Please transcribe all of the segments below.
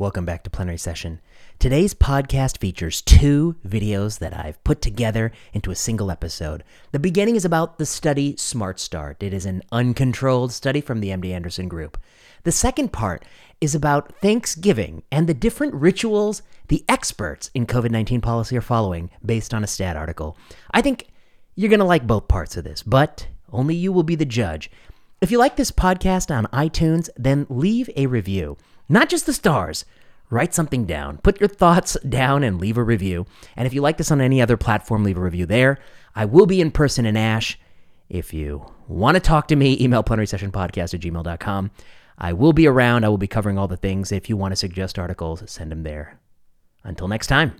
Welcome back to Plenary Session. Today's podcast features two videos that I've put together into a single episode. The beginning is about the study Smart Start. It is an uncontrolled study from the MD Anderson Group. The second part is about Thanksgiving and the different rituals the experts in COVID 19 policy are following based on a stat article. I think you're going to like both parts of this, but only you will be the judge. If you like this podcast on iTunes, then leave a review. Not just the stars. Write something down. Put your thoughts down and leave a review. And if you like this on any other platform, leave a review there. I will be in person in ASH. If you want to talk to me, email plenarysessionpodcast at gmail.com. I will be around. I will be covering all the things. If you want to suggest articles, send them there. Until next time.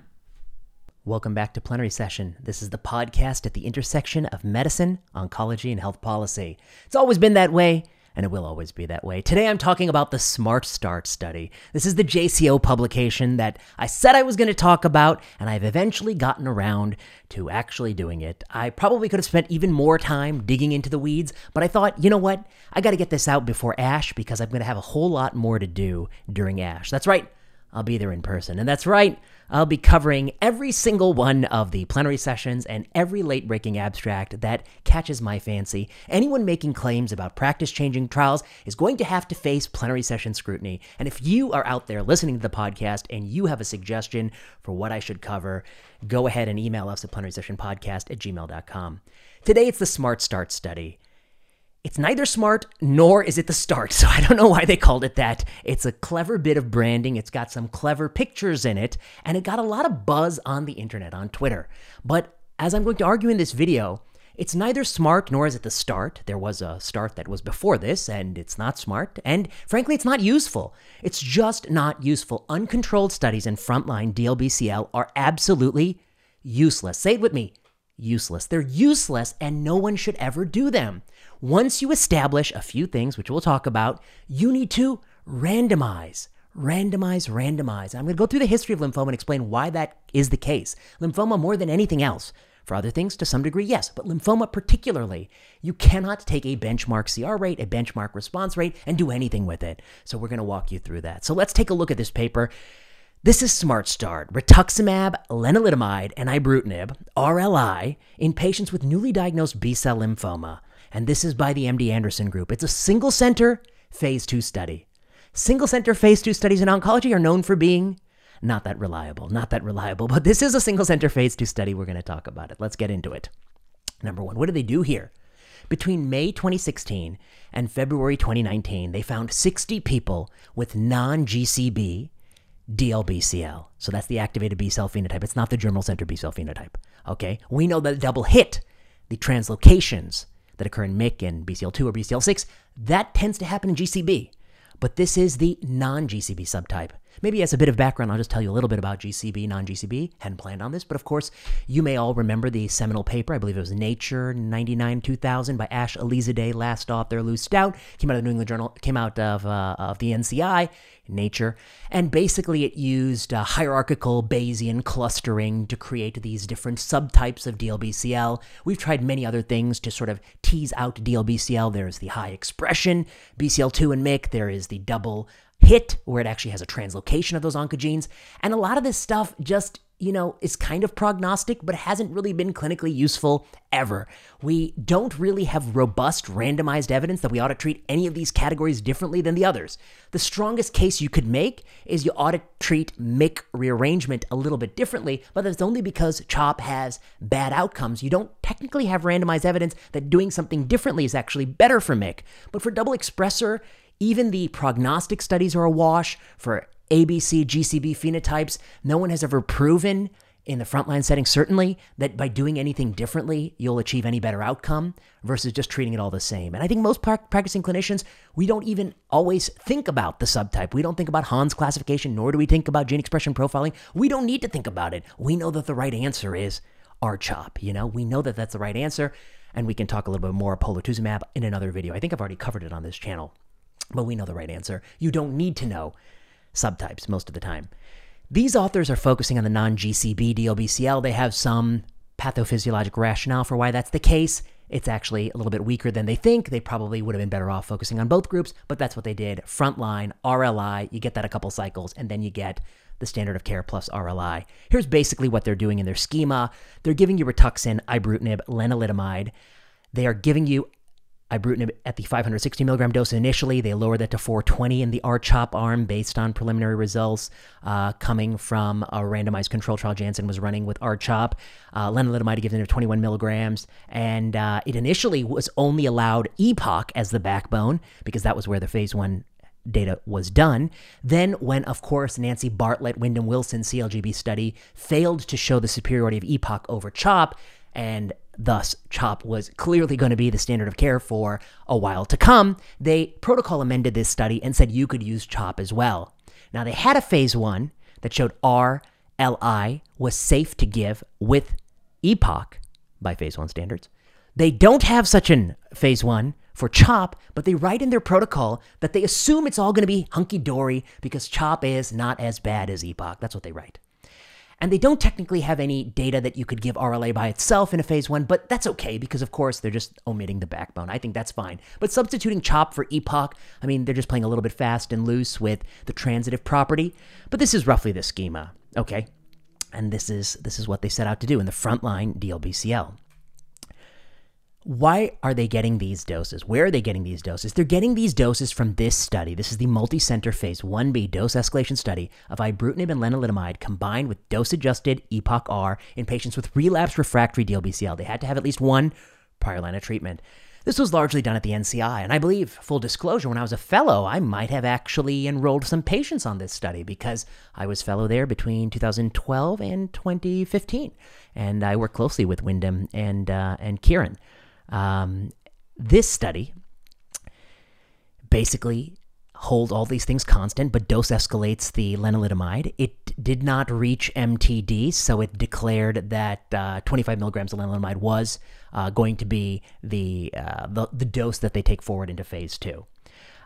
Welcome back to Plenary Session. This is the podcast at the intersection of medicine, oncology, and health policy. It's always been that way and it will always be that way. Today I'm talking about the Smart Start study. This is the JCO publication that I said I was going to talk about, and I've eventually gotten around to actually doing it. I probably could have spent even more time digging into the weeds, but I thought, you know what? I got to get this out before ASH because I'm going to have a whole lot more to do during ASH. That's right. I'll be there in person. And that's right, I'll be covering every single one of the plenary sessions and every late breaking abstract that catches my fancy. Anyone making claims about practice changing trials is going to have to face plenary session scrutiny. And if you are out there listening to the podcast and you have a suggestion for what I should cover, go ahead and email us at plenarysessionpodcast at gmail.com. Today it's the Smart Start study. It's neither smart nor is it the start, so I don't know why they called it that. It's a clever bit of branding, it's got some clever pictures in it, and it got a lot of buzz on the internet, on Twitter. But as I'm going to argue in this video, it's neither smart nor is it the start. There was a start that was before this, and it's not smart. And frankly, it's not useful. It's just not useful. Uncontrolled studies in frontline DLBCL are absolutely useless. Say it with me useless. They're useless, and no one should ever do them. Once you establish a few things, which we'll talk about, you need to randomize. Randomize, randomize. I'm going to go through the history of lymphoma and explain why that is the case. Lymphoma, more than anything else, for other things, to some degree, yes, but lymphoma particularly, you cannot take a benchmark CR rate, a benchmark response rate, and do anything with it. So we're going to walk you through that. So let's take a look at this paper. This is Smart Start, rituximab, lenalidomide, and ibrutinib, RLI, in patients with newly diagnosed B-cell lymphoma and this is by the MD Anderson Group. It's a single center phase two study. Single center phase two studies in oncology are known for being not that reliable, not that reliable, but this is a single center phase two study. We're going to talk about it. Let's get into it. Number one, what do they do here? Between May 2016 and February 2019, they found 60 people with non GCB DLBCL. So that's the activated B cell phenotype. It's not the germinal center B cell phenotype. Okay? We know that double hit, the translocations, that occur in MYC and BCL2 or BCL6, that tends to happen in GCB. But this is the non GCB subtype. Maybe as a bit of background, I'll just tell you a little bit about GCB, non GCB. Hadn't planned on this, but of course, you may all remember the seminal paper. I believe it was Nature 99 2000 by Ash Alizadeh, last author, Lou Staudt. Came out of the New England Journal, came out of, uh, of the NCI, Nature. And basically, it used uh, hierarchical Bayesian clustering to create these different subtypes of DLBCL. We've tried many other things to sort of tease out DLBCL. There's the high expression BCL2 and MYC, there is the double hit where it actually has a translocation of those oncogenes. And a lot of this stuff just, you know, is kind of prognostic, but hasn't really been clinically useful ever. We don't really have robust randomized evidence that we ought to treat any of these categories differently than the others. The strongest case you could make is you ought to treat MYC rearrangement a little bit differently, but that's only because CHOP has bad outcomes. You don't technically have randomized evidence that doing something differently is actually better for MYC. But for double expressor, even the prognostic studies are awash for ABC, GCB phenotypes. No one has ever proven in the frontline setting, certainly, that by doing anything differently, you'll achieve any better outcome versus just treating it all the same. And I think most practicing clinicians, we don't even always think about the subtype. We don't think about Hans classification, nor do we think about gene expression profiling. We don't need to think about it. We know that the right answer is R-CHOP. You know, we know that that's the right answer, and we can talk a little bit more about polatuzumab in another video. I think I've already covered it on this channel but we know the right answer. You don't need to know subtypes most of the time. These authors are focusing on the non GCB DLBCL. They have some pathophysiologic rationale for why that's the case. It's actually a little bit weaker than they think. They probably would have been better off focusing on both groups, but that's what they did. Frontline, RLI, you get that a couple cycles, and then you get the standard of care plus RLI. Here's basically what they're doing in their schema they're giving you Rituxan, ibrutinib, lenalidomide. They are giving you ibrutinib at the 560 milligram dose initially. They lowered that to 420 in the RCHOP arm based on preliminary results uh, coming from a randomized control trial Janssen was running with RCHOP. Uh, lenalidomide given at 21 milligrams, and uh, it initially was only allowed EPOCH as the backbone because that was where the phase one data was done. Then, when, of course, Nancy Bartlett, Wyndham Wilson CLGB study failed to show the superiority of EPOCH over CHOP, and thus CHOP was clearly going to be the standard of care for a while to come, they protocol amended this study and said you could use CHOP as well. Now, they had a phase one that showed RLI was safe to give with EPOCH by phase one standards. They don't have such an phase one for CHOP, but they write in their protocol that they assume it's all going to be hunky dory because CHOP is not as bad as EPOCH. That's what they write. And they don't technically have any data that you could give RLA by itself in a phase one, but that's okay because, of course, they're just omitting the backbone. I think that's fine. But substituting CHOP for EPOCH, I mean, they're just playing a little bit fast and loose with the transitive property. But this is roughly the schema, okay? And this is this is what they set out to do in the frontline DLBCL. Why are they getting these doses? Where are they getting these doses? They're getting these doses from this study. This is the multi-center phase 1b dose escalation study of ibrutinib and lenalidomide combined with dose-adjusted EPOCH-R in patients with relapsed refractory DLBCL. They had to have at least one prior line of treatment. This was largely done at the NCI, and I believe, full disclosure, when I was a fellow, I might have actually enrolled some patients on this study because I was fellow there between 2012 and 2015, and I worked closely with Wyndham and uh, and Kieran. Um, this study basically hold all these things constant, but dose escalates the lenalidomide. It did not reach MTD, so it declared that uh, 25 milligrams of lenalidomide was uh, going to be the, uh, the, the dose that they take forward into phase two.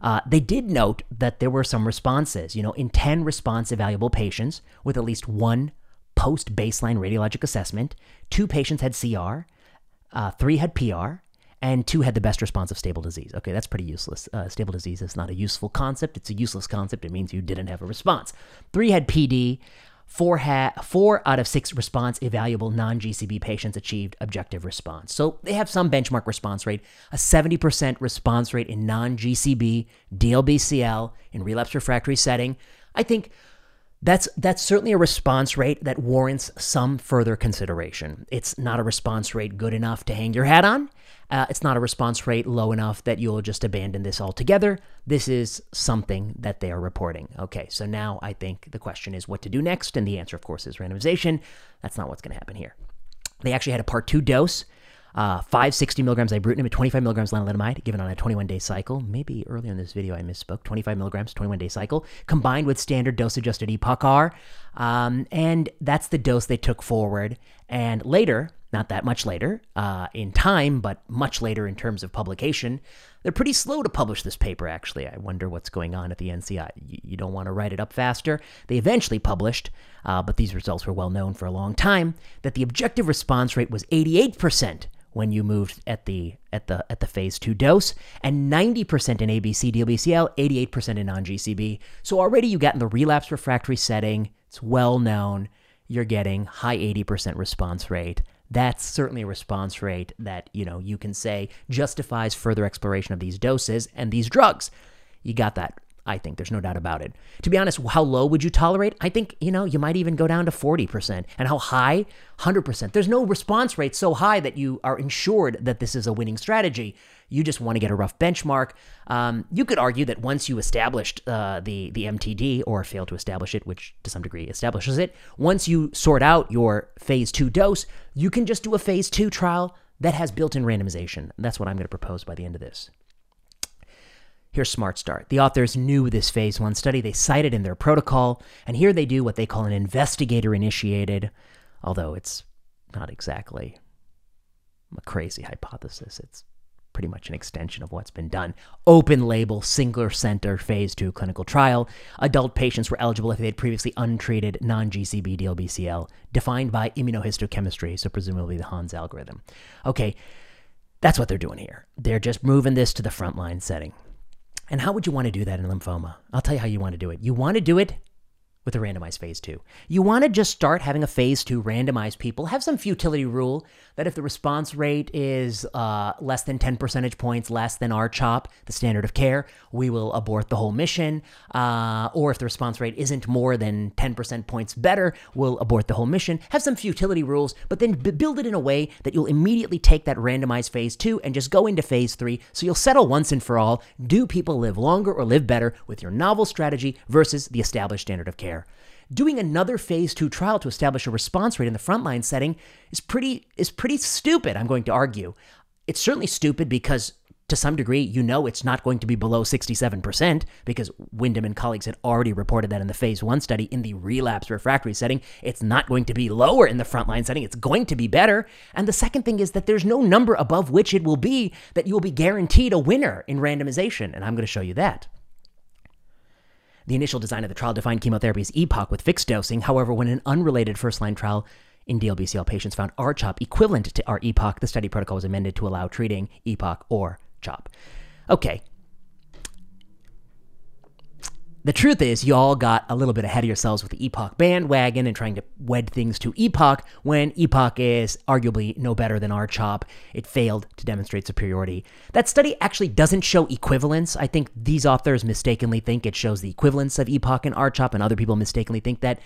Uh, they did note that there were some responses. You know, in 10 response evaluable patients with at least one post baseline radiologic assessment, two patients had CR, uh, three had PR, and two had the best response of stable disease. Okay, that's pretty useless. Uh, stable disease is not a useful concept. It's a useless concept. It means you didn't have a response. Three had PD. Four, had four out of six response evaluable non GCB patients achieved objective response. So they have some benchmark response rate, a 70% response rate in non GCB DLBCL in relapse refractory setting. I think that's that's certainly a response rate that warrants some further consideration. It's not a response rate good enough to hang your hat on. Uh, it's not a response rate low enough that you'll just abandon this altogether. This is something that they are reporting. Okay, so now I think the question is what to do next, and the answer, of course, is randomization. That's not what's going to happen here. They actually had a part two dose uh, 560 milligrams ibrutinib, 25 milligrams lenalidomide, given on a 21 day cycle. Maybe earlier in this video I misspoke. 25 milligrams, 21 day cycle, combined with standard dose adjusted EPOCH-R. Um, and that's the dose they took forward. And later, not that much later uh, in time, but much later in terms of publication, they're pretty slow to publish this paper, actually. I wonder what's going on at the NCI. You, you don't want to write it up faster. They eventually published, uh, but these results were well known for a long time, that the objective response rate was 88% when you moved at the at the at the phase two dose, and 90% in ABC DLBCL, 88% in non-GCB. So already you got in the relapse refractory setting. It's well known. You're getting high 80% response rate. That's certainly a response rate that you know you can say justifies further exploration of these doses and these drugs. You got that I think there's no doubt about it. To be honest, how low would you tolerate? I think, you know, you might even go down to 40%. And how high? 100%. There's no response rate so high that you are insured that this is a winning strategy. You just want to get a rough benchmark. Um, you could argue that once you established uh, the the MTD or fail to establish it, which to some degree establishes it, once you sort out your phase two dose, you can just do a phase two trial that has built-in randomization. That's what I'm going to propose by the end of this. Here's Smart Start. The authors knew this phase one study. They cited in their protocol, and here they do what they call an investigator initiated, although it's not exactly a crazy hypothesis. It's pretty much an extension of what's been done. Open label, singular center, phase two clinical trial. Adult patients were eligible if they had previously untreated non GCB DLBCL, defined by immunohistochemistry, so presumably the Hans algorithm. Okay, That's what they're doing here. They're just moving this to the frontline setting. And how would you want to do that in lymphoma? I'll tell you how you want to do it. You want to do it with a randomized phase two. You want to just start having a phase two randomized people, have some futility rule that if the response rate is uh, less than 10 percentage points less than R-CHOP, the standard of care, we will abort the whole mission. Uh, or if the response rate isn't more than 10% points better, we'll abort the whole mission. Have some futility rules, but then b- build it in a way that you'll immediately take that randomized phase two and just go into phase three. So you'll settle once and for all do people live longer or live better with your novel strategy versus the established standard of care? Doing another phase two trial to establish a response rate in the frontline setting is pretty is pretty stupid, I'm going to argue. It's certainly stupid because to some degree, you know it's not going to be below 67% because Wyndham and colleagues had already reported that in the phase one study in the relapse refractory setting. It's not going to be lower in the frontline setting. It's going to be better. And the second thing is that there's no number above which it will be that you will be guaranteed a winner in randomization. And I'm going to show you that. The initial design of the trial defined chemotherapy as EPOCH with fixed dosing. However, when an unrelated first line trial in DLBCL patients found R-CHOP equivalent to R-EPOCH the study protocol was amended to allow treating EPOCH or CHOP. Okay. The truth is, you all got a little bit ahead of yourselves with the EPOCH bandwagon and trying to wed things to EPOCH when EPOCH is arguably no better than R-CHOP. It failed to demonstrate superiority. That study actually doesn't show equivalence. I think these authors mistakenly think it shows the equivalence of EPOCH and R-CHOP, and other people mistakenly think that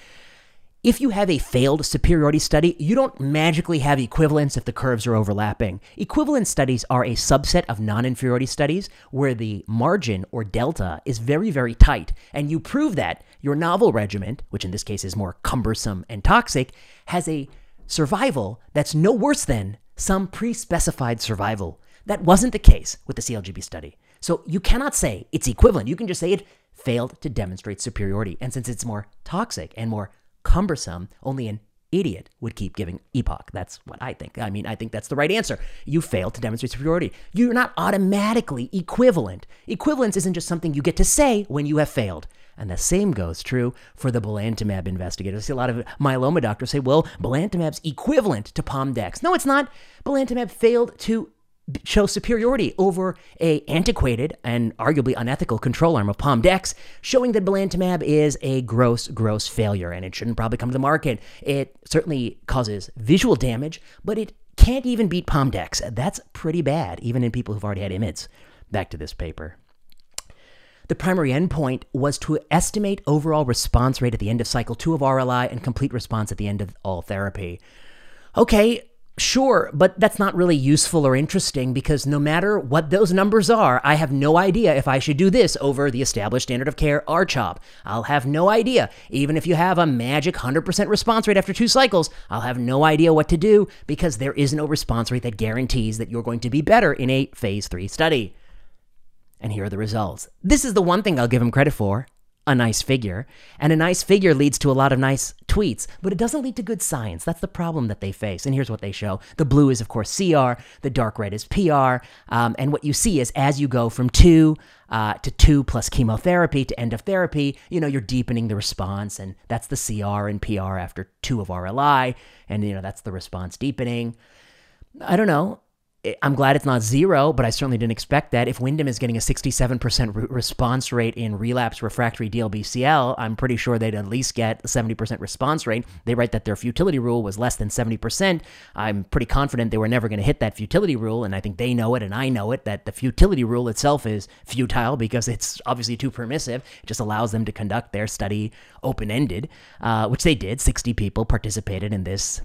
if you have a failed superiority study, you don't magically have equivalence if the curves are overlapping. Equivalence studies are a subset of non inferiority studies where the margin or delta is very, very tight. And you prove that your novel regimen, which in this case is more cumbersome and toxic, has a survival that's no worse than some pre specified survival. That wasn't the case with the CLGB study. So you cannot say it's equivalent. You can just say it failed to demonstrate superiority. And since it's more toxic and more cumbersome, only an idiot would keep giving EPOCH. That's what I think. I mean, I think that's the right answer. You fail to demonstrate superiority. You're not automatically equivalent. Equivalence isn't just something you get to say when you have failed. And the same goes true for the belantamab investigators. I see a lot of myeloma doctors say, well, belantamab's equivalent to Pomdex. No, it's not. Belantamab failed to show superiority over a antiquated and arguably unethical control arm of Pomdex, showing that belantamab is a gross, gross failure and it shouldn't probably come to the market. It certainly causes visual damage, but it can't even beat Pomdex. That's pretty bad, even in people who've already had IMiDs. Back to this paper. The primary endpoint was to estimate overall response rate at the end of cycle two of RLI and complete response at the end of all therapy. Okay, Sure, but that's not really useful or interesting because no matter what those numbers are, I have no idea if I should do this over the established standard of care R-CHOP. I'll have no idea. Even if you have a magic 100% response rate after two cycles, I'll have no idea what to do because there is no response rate that guarantees that you're going to be better in a phase 3 study. And here are the results. This is the one thing I'll give him credit for a nice figure. And a nice figure leads to a lot of nice tweets, but it doesn't lead to good science. That's the problem that they face. And here's what they show the blue is, of course, CR, the dark red is PR. Um, and what you see is as you go from two uh, to two plus chemotherapy to end of therapy, you know, you're deepening the response. And that's the CR and PR after two of RLI. And, you know, that's the response deepening. I don't know. I'm glad it's not zero, but I certainly didn't expect that. If Wyndham is getting a 67% re- response rate in relapse refractory DLBCL, I'm pretty sure they'd at least get a 70% response rate. They write that their futility rule was less than 70%. I'm pretty confident they were never going to hit that futility rule, and I think they know it and I know it that the futility rule itself is futile because it's obviously too permissive. It just allows them to conduct their study open ended, uh, which they did. 60 people participated in this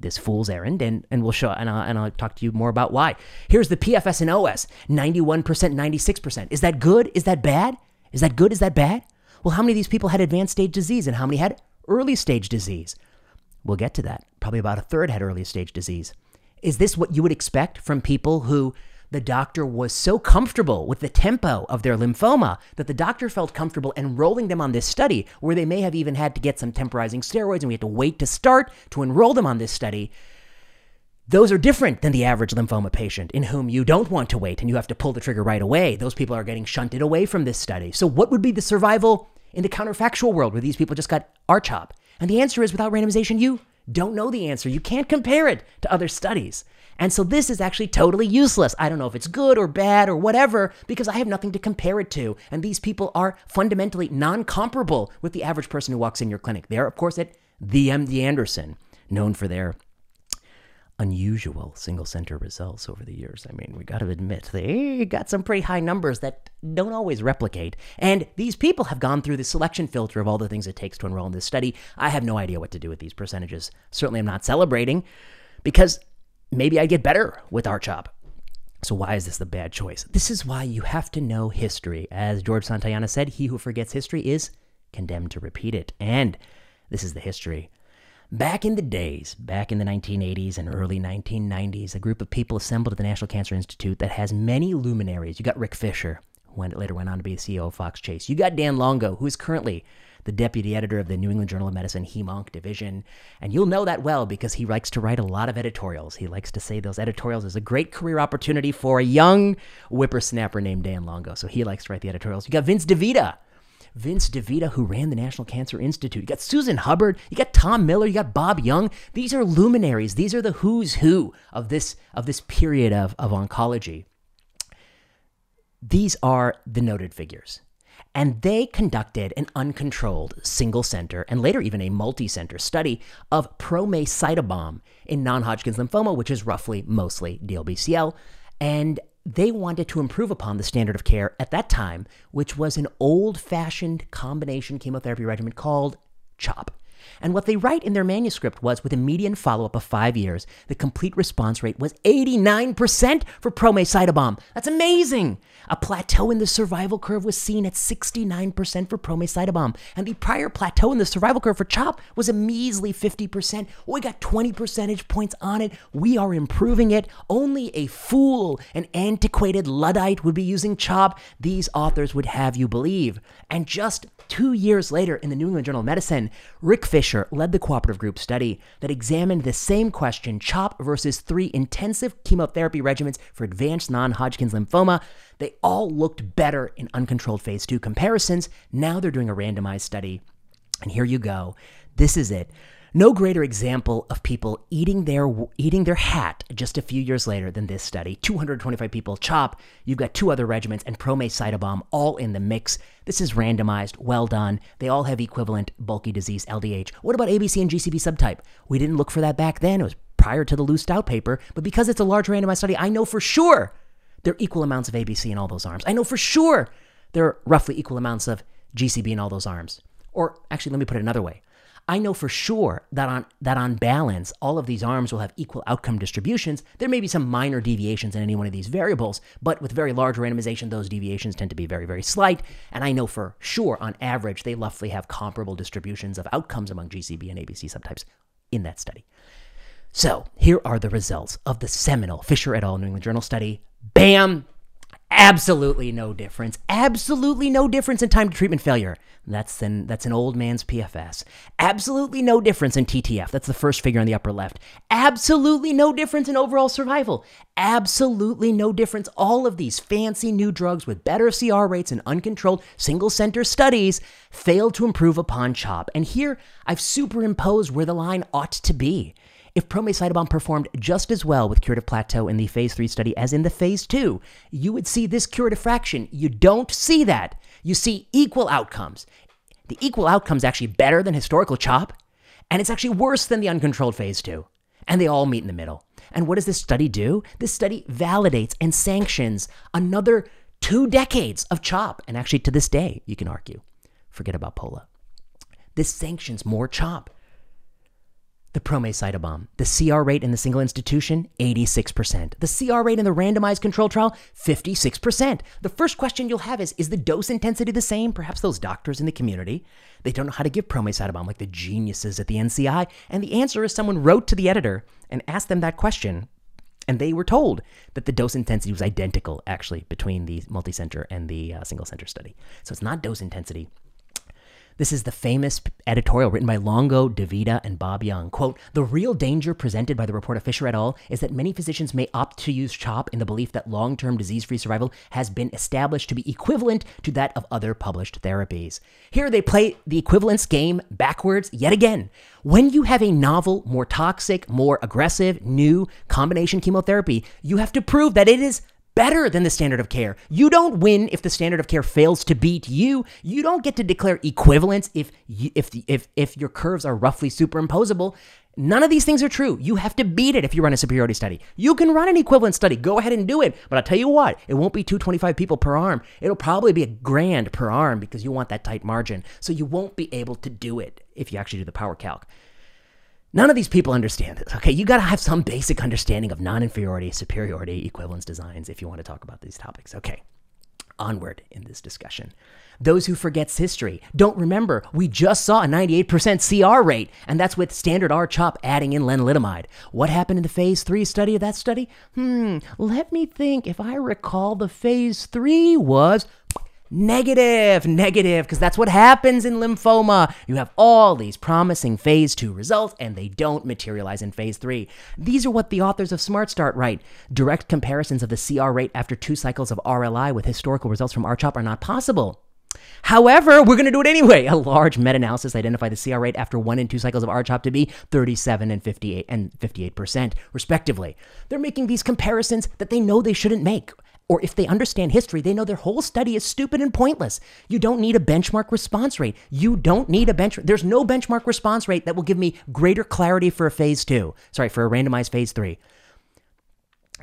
this fool's errand, and, and we'll show and I'll, and I'll talk to you more about why. Here's the PFS and OS 91%, 96%. Is that good? Is that bad? Is that good? Is that bad? Well, how many of these people had advanced stage disease and how many had early stage disease? We'll get to that. Probably about a third had early stage disease. Is this what you would expect from people who the doctor was so comfortable with the tempo of their lymphoma that the doctor felt comfortable enrolling them on this study, where they may have even had to get some temporizing steroids and we had to wait to start to enroll them on this study. Those are different than the average lymphoma patient in whom you don't want to wait and you have to pull the trigger right away. Those people are getting shunted away from this study. So, what would be the survival in the counterfactual world where these people just got R-CHOP? And the answer is without randomization, you don't know the answer. You can't compare it to other studies. And so this is actually totally useless. I don't know if it's good or bad or whatever because I have nothing to compare it to. And these people are fundamentally non comparable with the average person who walks in your clinic. They're, of course, at the MD Anderson, known for their unusual single center results over the years. I mean, we got to admit, they got some pretty high numbers that don't always replicate. And these people have gone through the selection filter of all the things it takes to enroll in this study. I have no idea what to do with these percentages. Certainly, I'm not celebrating because maybe I'd get better with RCHOP. So, why is this the bad choice? This is why you have to know history. As George Santayana said, he who forgets history is condemned to repeat it. And this is the history Back in the days, back in the 1980s and early 1990s, a group of people assembled at the National Cancer Institute that has many luminaries. You got Rick Fisher, who later went on to be the CEO of Fox Chase. You got Dan Longo, who is currently the deputy editor of the New England Journal of Medicine HemOnc division. And you'll know that well because he likes to write a lot of editorials. He likes to say those editorials is a great career opportunity for a young whippersnapper named Dan Longo. So he likes to write the editorials. You got Vince DeVita, Vince DeVita, who ran the National Cancer Institute. You got Susan Hubbard. You got Tom Miller. You got Bob Young. These are luminaries. These are the who's who of this of this period of, of oncology. These are the noted figures. And they conducted an uncontrolled single center and later even a multi center study of ProMACE-CytaBOM in non Hodgkin's lymphoma, which is roughly mostly DLBCL. And they wanted to improve upon the standard of care at that time, which was an old fashioned combination chemotherapy regimen called CHOP. And what they write in their manuscript was with a median follow up of five years, the complete response rate was 89% for ProMACE-CytaBOM. That's amazing. A plateau in the survival curve was seen at 69% for ProMACE-CytaBOM. And the prior plateau in the survival curve for CHOP was a measly 50%. We got 20 percentage points on it. We are improving it. Only a fool, an antiquated Luddite would be using CHOP. These authors would have you believe. And just two years later in the New England Journal of Medicine, Rick Fisher led the cooperative group study that examined the same question CHOP versus three intensive chemotherapy regimens for advanced non Hodgkin's lymphoma. They all looked better in uncontrolled phase two comparisons. Now they're doing a randomized study. And here you go. This is it. No greater example of people eating their eating their hat just a few years later than this study. 225 people chop. You've got two other regimens and ProMACE-CytaBOM all in the mix. This is randomized, well done. They all have equivalent bulky disease LDH. What about ABC and GCB subtype? We didn't look for that back then. It was prior to the Lou Staudt paper, but because it's a large randomized study, I know for sure there are equal amounts of ABC in all those arms. I know for sure there are roughly equal amounts of GCB in all those arms. Or actually, let me put it another way. I know for sure that on that on balance, all of these arms will have equal outcome distributions. There may be some minor deviations in any one of these variables, but with very large randomization, those deviations tend to be very, very slight. And I know for sure, on average, they roughly have comparable distributions of outcomes among GCB and ABC subtypes in that study. So here are the results of the seminal Fisher et al. New England Journal study. Bam! Absolutely no difference. Absolutely no difference in time to treatment failure. That's an that's an old man's PFS. Absolutely no difference in TTF. That's the first figure on the upper left. Absolutely no difference in overall survival. Absolutely no difference. All of these fancy new drugs with better CR rates and uncontrolled single center studies failed to improve upon CHOP. And here I've superimposed where the line ought to be. If ProMACE-CytaBOM performed just as well with curative plateau in the phase 3 study as in the phase 2, you would see this curative fraction. You don't see that. You see equal outcomes. The equal outcomes actually better than historical CHOP, and it's actually worse than the uncontrolled phase 2. And they all meet in the middle. And what does this study do? This study validates and sanctions another two decades of CHOP. And actually, to this day, you can argue, forget about POLA. This sanctions more CHOP the ProMACE-CytaBOM. The CR rate in the single institution, 86%. The CR rate in the randomized control trial, 56%. The first question you'll have is Is the dose intensity the same? Perhaps those doctors in the community, they don't know how to give ProMACE-CytaBOM like the geniuses at the NCI. And the answer is someone wrote to the editor and asked them that question. And they were told that the dose intensity was identical, actually, between the multicenter and the uh, single center study. So it's not dose intensity, This is the famous editorial written by Longo, DeVita, and Bob Young. Quote, the real danger presented by the report of Fisher et al. is that many physicians may opt to use CHOP in the belief that long-term disease-free survival has been established to be equivalent to that of other published therapies. Here they play the equivalence game backwards yet again. When you have a novel, more toxic, more aggressive, new combination chemotherapy, you have to prove that it is better than the standard of care. You don't win if the standard of care fails to beat you. You don't get to declare equivalence if if the, if if your curves are roughly superimposable. None of these things are true. You have to beat it if you run a superiority study. You can run an equivalent study. Go ahead and do it. But I'll tell you what, it won't be 225 people per arm. It'll probably be a grand per arm because you want that tight margin. So you won't be able to do it if you actually do the power calc. None of these people understand this. Okay, you got to have some basic understanding of non inferiority, superiority, equivalence designs if you want to talk about these topics. Okay, onward in this discussion. Those who forgets history don't remember we just saw a 98% CR rate, and that's with standard R-CHOP adding in lenalidomide. What happened in the phase three study of that study? Hmm, let me think. If I recall, the phase three was Negative, negative, because that's what happens in lymphoma. You have all these promising phase two results and they don't materialize in phase three. These are what the authors of Smart Start write. Direct comparisons of the CR rate after two cycles of RLI with historical results from RCHOP are not possible. However, we're going to do it anyway. A large meta-analysis identified the CR rate after one and two cycles of RCHOP to be 37 and 58 and 58% respectively. They're making these comparisons that they know they shouldn't make or if they understand history, they know their whole study is stupid and pointless. You don't need a benchmark response rate. You don't need a bench. There's no benchmark response rate that will give me greater clarity for a phase two. Sorry, for a randomized phase three.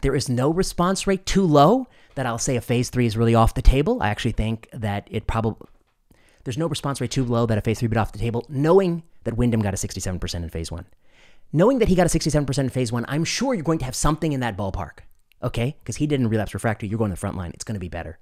There is no response rate too low that I'll say a phase three is really off the table. I actually think that it probably there's no response rate too low that a phase three be off the table, knowing that Wyndham got a 67% in phase one. Knowing that he got a 67% in phase one, I'm sure you're going to have something in that ballpark okay? Because he did in relapse refractory. You're going to the front line. It's going to be better.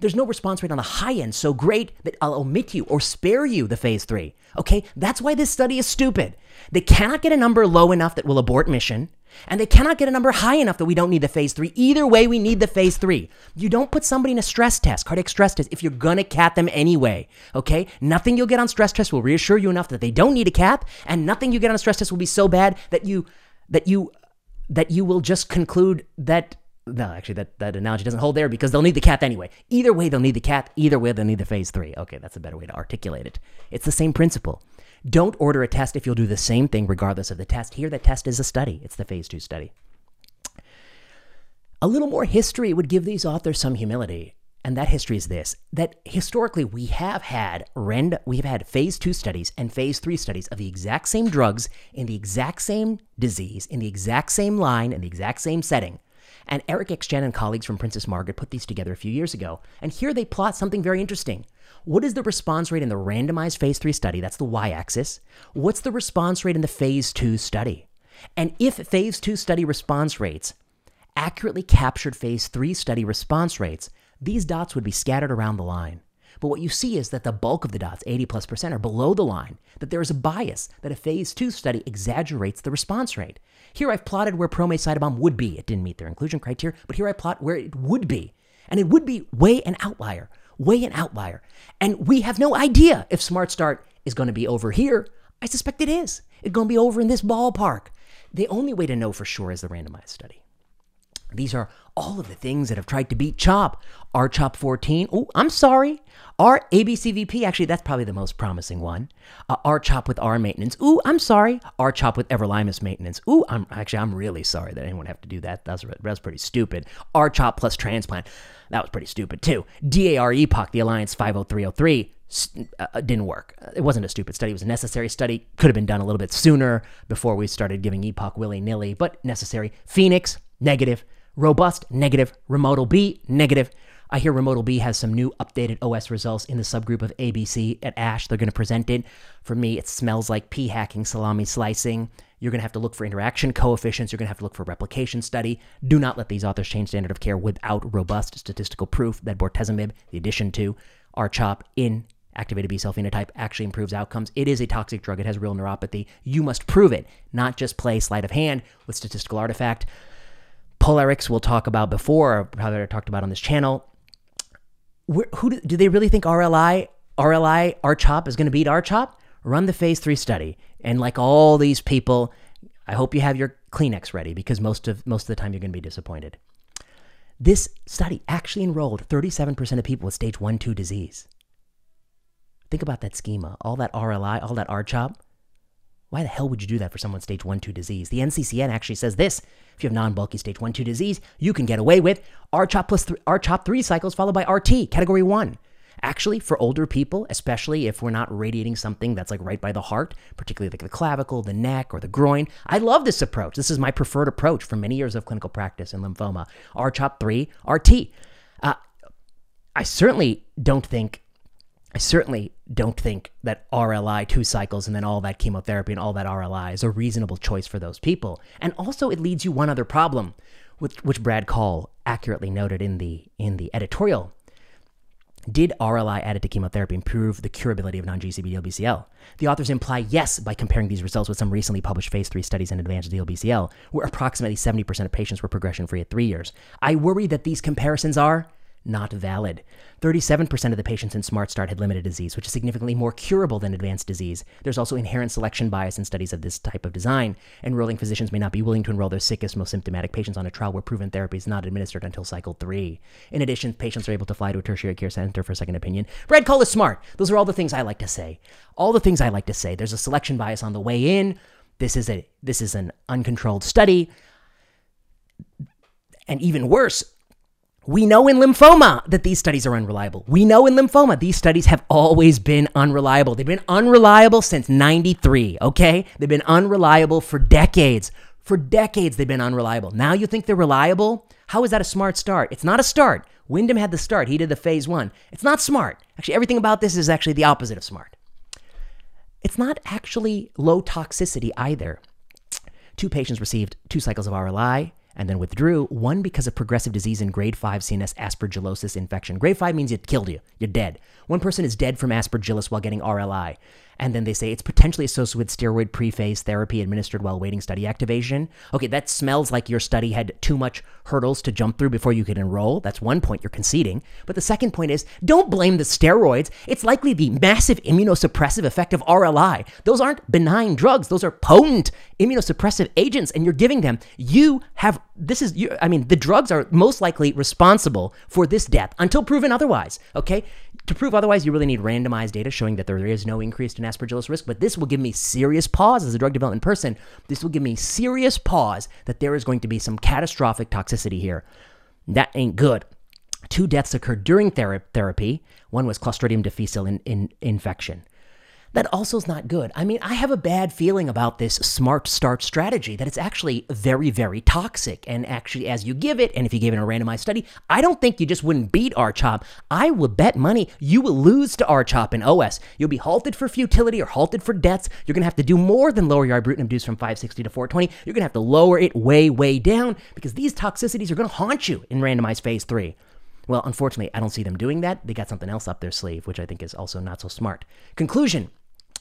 There's no response rate on the high end so great that I'll omit you or spare you the phase three. Okay? That's why this study is stupid. They cannot get a number low enough that will abort mission, and they cannot get a number high enough that we don't need the phase three. Either way, we need the phase three. You don't put somebody in a stress test, cardiac stress test, if you're gonna cath them anyway. Okay? Nothing you'll get on stress test will reassure you enough that they don't need a cath, and nothing you get on a stress test will be so bad that you that you that you will just conclude that no, actually, that, that analogy doesn't hold there because they'll need the cath anyway. Either way, they'll need the cath. Either way, they'll need the phase three. Okay, that's a better way to articulate it. It's the same principle. Don't order a test if you'll do the same thing regardless of the test. Here, the test is a study, it's the phase two study. A little more history would give these authors some humility. And that history is this that historically we have had rend we have had phase two studies and phase three studies of the exact same drugs in the exact same disease, in the exact same line, in the exact same setting. And Eric X. Chen and colleagues from Princess Margaret put these together a few years ago. And here they plot something very interesting. What is the response rate in the randomized phase 3 study? That's the y axis. What's the response rate in the phase 2 study? And if phase 2 study response rates accurately captured phase 3 study response rates, these dots would be scattered around the line. But what you see is that the bulk of the dots, 80 plus percent, are below the line, that there is a bias, that a phase 2 study exaggerates the response rate. Here I've plotted where ProMade would be. It didn't meet their inclusion criteria, but here I plot where it would be. And it would be way an outlier, way an outlier. And we have no idea if Smart Start is going to be over here. I suspect it is. It's going to be over in this ballpark. The only way to know for sure is the randomized study. These are all of the things that have tried to beat CHOP. R-CHOP 14. Oh, I'm sorry. R ABCVP, actually, that's probably the most promising one. Uh, R-CHOP with R maintenance. Ooh, I'm sorry. R-CHOP with everolimus maintenance. Ooh, I'm actually, I'm really sorry that anyone have to do that. That's, that's pretty stupid. R-CHOP plus transplant. That was pretty stupid, too. DAR EPOCH, the Alliance 50303. Uh, didn't work. It wasn't a stupid study. It was a necessary study. Could have been done a little bit sooner before we started giving EPOCH willy nilly, but necessary. Phoenix, negative. Robust, negative. REMoDL-B, negative. I hear REMoDL-B has some new updated OS results in the subgroup of ABC at ASH. They're going to present it. For me, it smells like p hacking salami slicing. You're going to have to look for interaction coefficients. You're going to have to look for replication study. Do not let these authors change standard of care without robust statistical proof that bortezomib, the addition to R-CHOP in activated B cell phenotype, actually improves outcomes. It is a toxic drug. It has real neuropathy. You must prove it, not just play sleight of hand with statistical artifact. POLARIX we'll talk about before, or probably talked about on this channel. Where, who do, do, they really think RLI, RLI, RCHOP is going to beat RCHOP? Run the phase three study. And like all these people, I hope you have your Kleenex ready because most of most of the time you're going to be disappointed. This study actually enrolled 37% of people with stage 1 2 disease. Think about that schema, all that RLI, all that RCHOP. Why the hell would you do that for someone stage 1 2 disease? The NCCN actually says this if you have non bulky stage 1 2 disease, you can get away with RCHOP plus th- RCHOP 3 cycles followed by RT, category 1. Actually, for older people, especially if we're not radiating something that's like right by the heart, particularly like the clavicle, the neck, or the groin, I love this approach. This is my preferred approach for many years of clinical practice in lymphoma. RCHOP 3, RT. Uh, I certainly don't think I certainly don't think that RLI two cycles and then all that chemotherapy and all that RLI is a reasonable choice for those people. And also, it leads you one other problem, which, which Brad Kahl accurately noted in the in the editorial did RLI added to chemotherapy improve the curability of non GCB DLBCL? The authors imply yes by comparing these results with some recently published phase 3 studies in advanced DLBCL, where approximately 70% of patients were progression free at three years. I worry that these comparisons are not valid. 37% of the patients in Smart Start had limited disease, which is significantly more curable than advanced disease. There's also inherent selection bias in studies of this type of design. Enrolling physicians may not be willing to enroll their sickest, most symptomatic patients on a trial where proven therapy is not administered until cycle three. In addition, patients are able to fly to a tertiary care center for a second opinion. Brad Kahl is smart. Those are all the things I like to say. All the things I like to say. There's a selection bias on the way in. This is a this is an uncontrolled study. And even worse, we know in lymphoma that these studies are unreliable. We know in lymphoma these studies have always been unreliable. They've been unreliable since 93, okay? They've been unreliable for decades. For decades, they've been unreliable. Now you think they're reliable? How is that a smart start? It's not a start. Wyndham had the start, he did the phase one. It's not smart. Actually, everything about this is actually the opposite of smart. It's not actually low toxicity either. Two patients received two cycles of RLI and then withdrew, one because of progressive disease in grade 5 CNS aspergillosis infection. Grade 5 means it killed you, you're dead. One person is dead from aspergillus while getting RLI. And then they say it's potentially associated with steroid prephase therapy administered while waiting study activation. Okay, that smells like your study had too much hurdles to jump through before you could enroll. That's one point you're conceding. But the second point is don't blame the steroids. It's likely the massive immunosuppressive effect of RLI. Those aren't benign drugs, those are potent immunosuppressive agents, and you're giving them. You have this is, you, I mean, the drugs are most likely responsible for this death until proven otherwise. Okay, to prove otherwise, you really need randomized data showing that there is no increase in aspergillus risk. But this will give me serious pause as a drug development person. This will give me serious pause that there is going to be some catastrophic toxicity here. That ain't good. Two deaths occurred during thera- therapy. One was Clostridium difficile in, in, infection that also is not good. I mean, I have a bad feeling about this smart start strategy that it's actually very, very toxic. And actually, as you give it, and if you give it a randomized study, I don't think you just wouldn't beat RCHOP. I would bet money you will lose to RCHOP in OS. You'll be halted for futility or halted for deaths. You're going to have to do more than lower your ibrutinib dose from 560 to 420. You're going to have to lower it way, way down because these toxicities are going to haunt you in randomized phase three. Well, unfortunately, I don't see them doing that. They got something else up their sleeve, which I think is also not so smart. Conclusion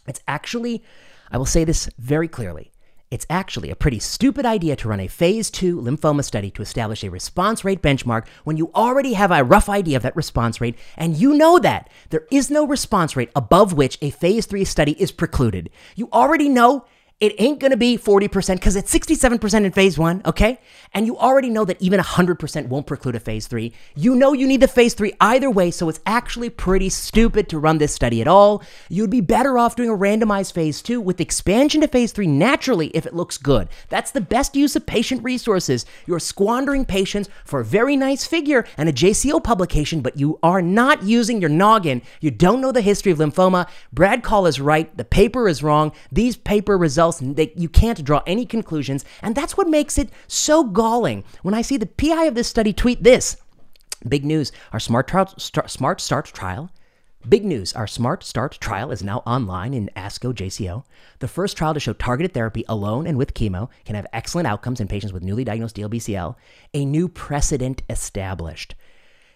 it's actually, I will say this very clearly, it's actually a pretty stupid idea to run a phase 2 lymphoma study to establish a response rate benchmark when you already have a rough idea of that response rate and you know that there is no response rate above which a phase 3 study is precluded. You already know it ain't to be 40% because it's 67% in phase one, okay? And you already know that even 100% won't preclude a phase three. You know you need the phase three either way, so it's actually pretty stupid to run this study at all. You'd be better off doing a randomized phase two with expansion to phase three naturally if it looks good. That's the best use of patient resources. You're squandering patients for a very nice figure and a JCO publication, but you are not using your noggin. You don't know the history of lymphoma. Brad Kahl is right. The paper is wrong. These paper results else. They, you can't draw any conclusions. And that's what makes it so galling when I see the PI of this study tweet this. Big news our Smart, trial, Smart Start trial Big news our Smart Start trial is now online in ASCO JCO. The first trial to show targeted therapy alone and with chemo can have excellent outcomes in patients with newly diagnosed DLBCL, a new precedent established.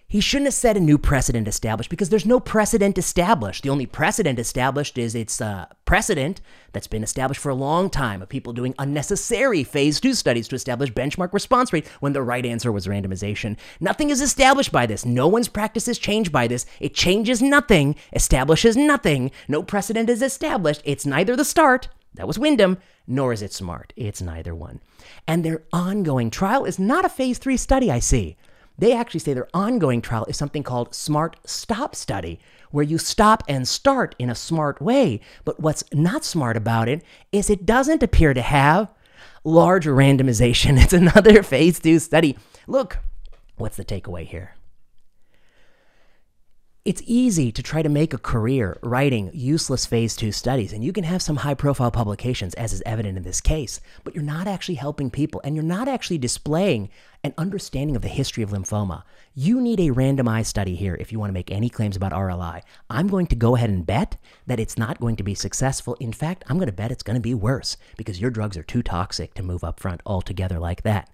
He shouldn't have said a new precedent established because there's no precedent established. The only precedent established is its uh, precedent that's been established for a long time of people doing unnecessary phase two studies to establish benchmark response rate when the right answer was randomization. Nothing is established by this. No one's practices changed by this. It changes nothing, establishes nothing. No precedent is established. It's neither the start, that was Wyndham, nor is it smart. It's neither one. And their ongoing trial is not a phase three study, I see. They actually say their ongoing trial is something called Smart Stop Study, where you stop and start in a smart way. But what's not smart about it is it doesn't appear to have large randomization. It's another phase two study. Look, what's the takeaway here? It's easy to try to make a career writing useless phase two studies, and you can have some high profile publications, as is evident in this case, but you're not actually helping people and you're not actually displaying an understanding of the history of lymphoma. You need a randomized study here if you want to make any claims about RLI. I'm going to go ahead and bet that it's not going to be successful. In fact, I'm going to bet it's going to be worse because your drugs are too toxic to move up front altogether like that.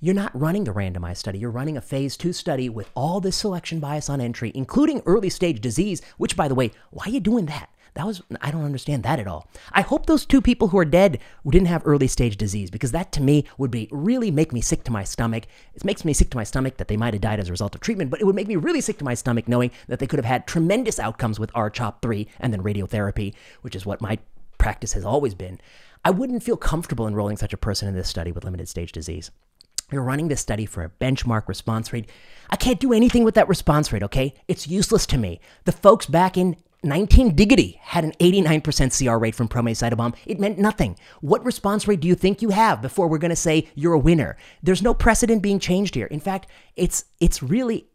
You're not running a randomized study. You're running a phase two study with all this selection bias on entry, including early stage disease, which, by the way, why are you doing that? That was, I don't understand that at all. I hope those two people who are dead didn't have early stage disease because that to me would be really make me sick to my stomach. It makes me sick to my stomach that they might have died as a result of treatment, but it would make me really sick to my stomach knowing that they could have had tremendous outcomes with R-CHOP 3 and then radiotherapy, which is what my practice has always been. I wouldn't feel comfortable enrolling such a person in this study with limited stage disease. You're running this study for a benchmark response rate. I can't do anything with that response rate, okay? It's useless to me. The folks back in 19 Diggity had an 89% CR rate from ProMACE-CytaBOM. It meant nothing. What response rate do you think you have before we're going to say you're a winner? There's no precedent being changed here. In fact, it's it's really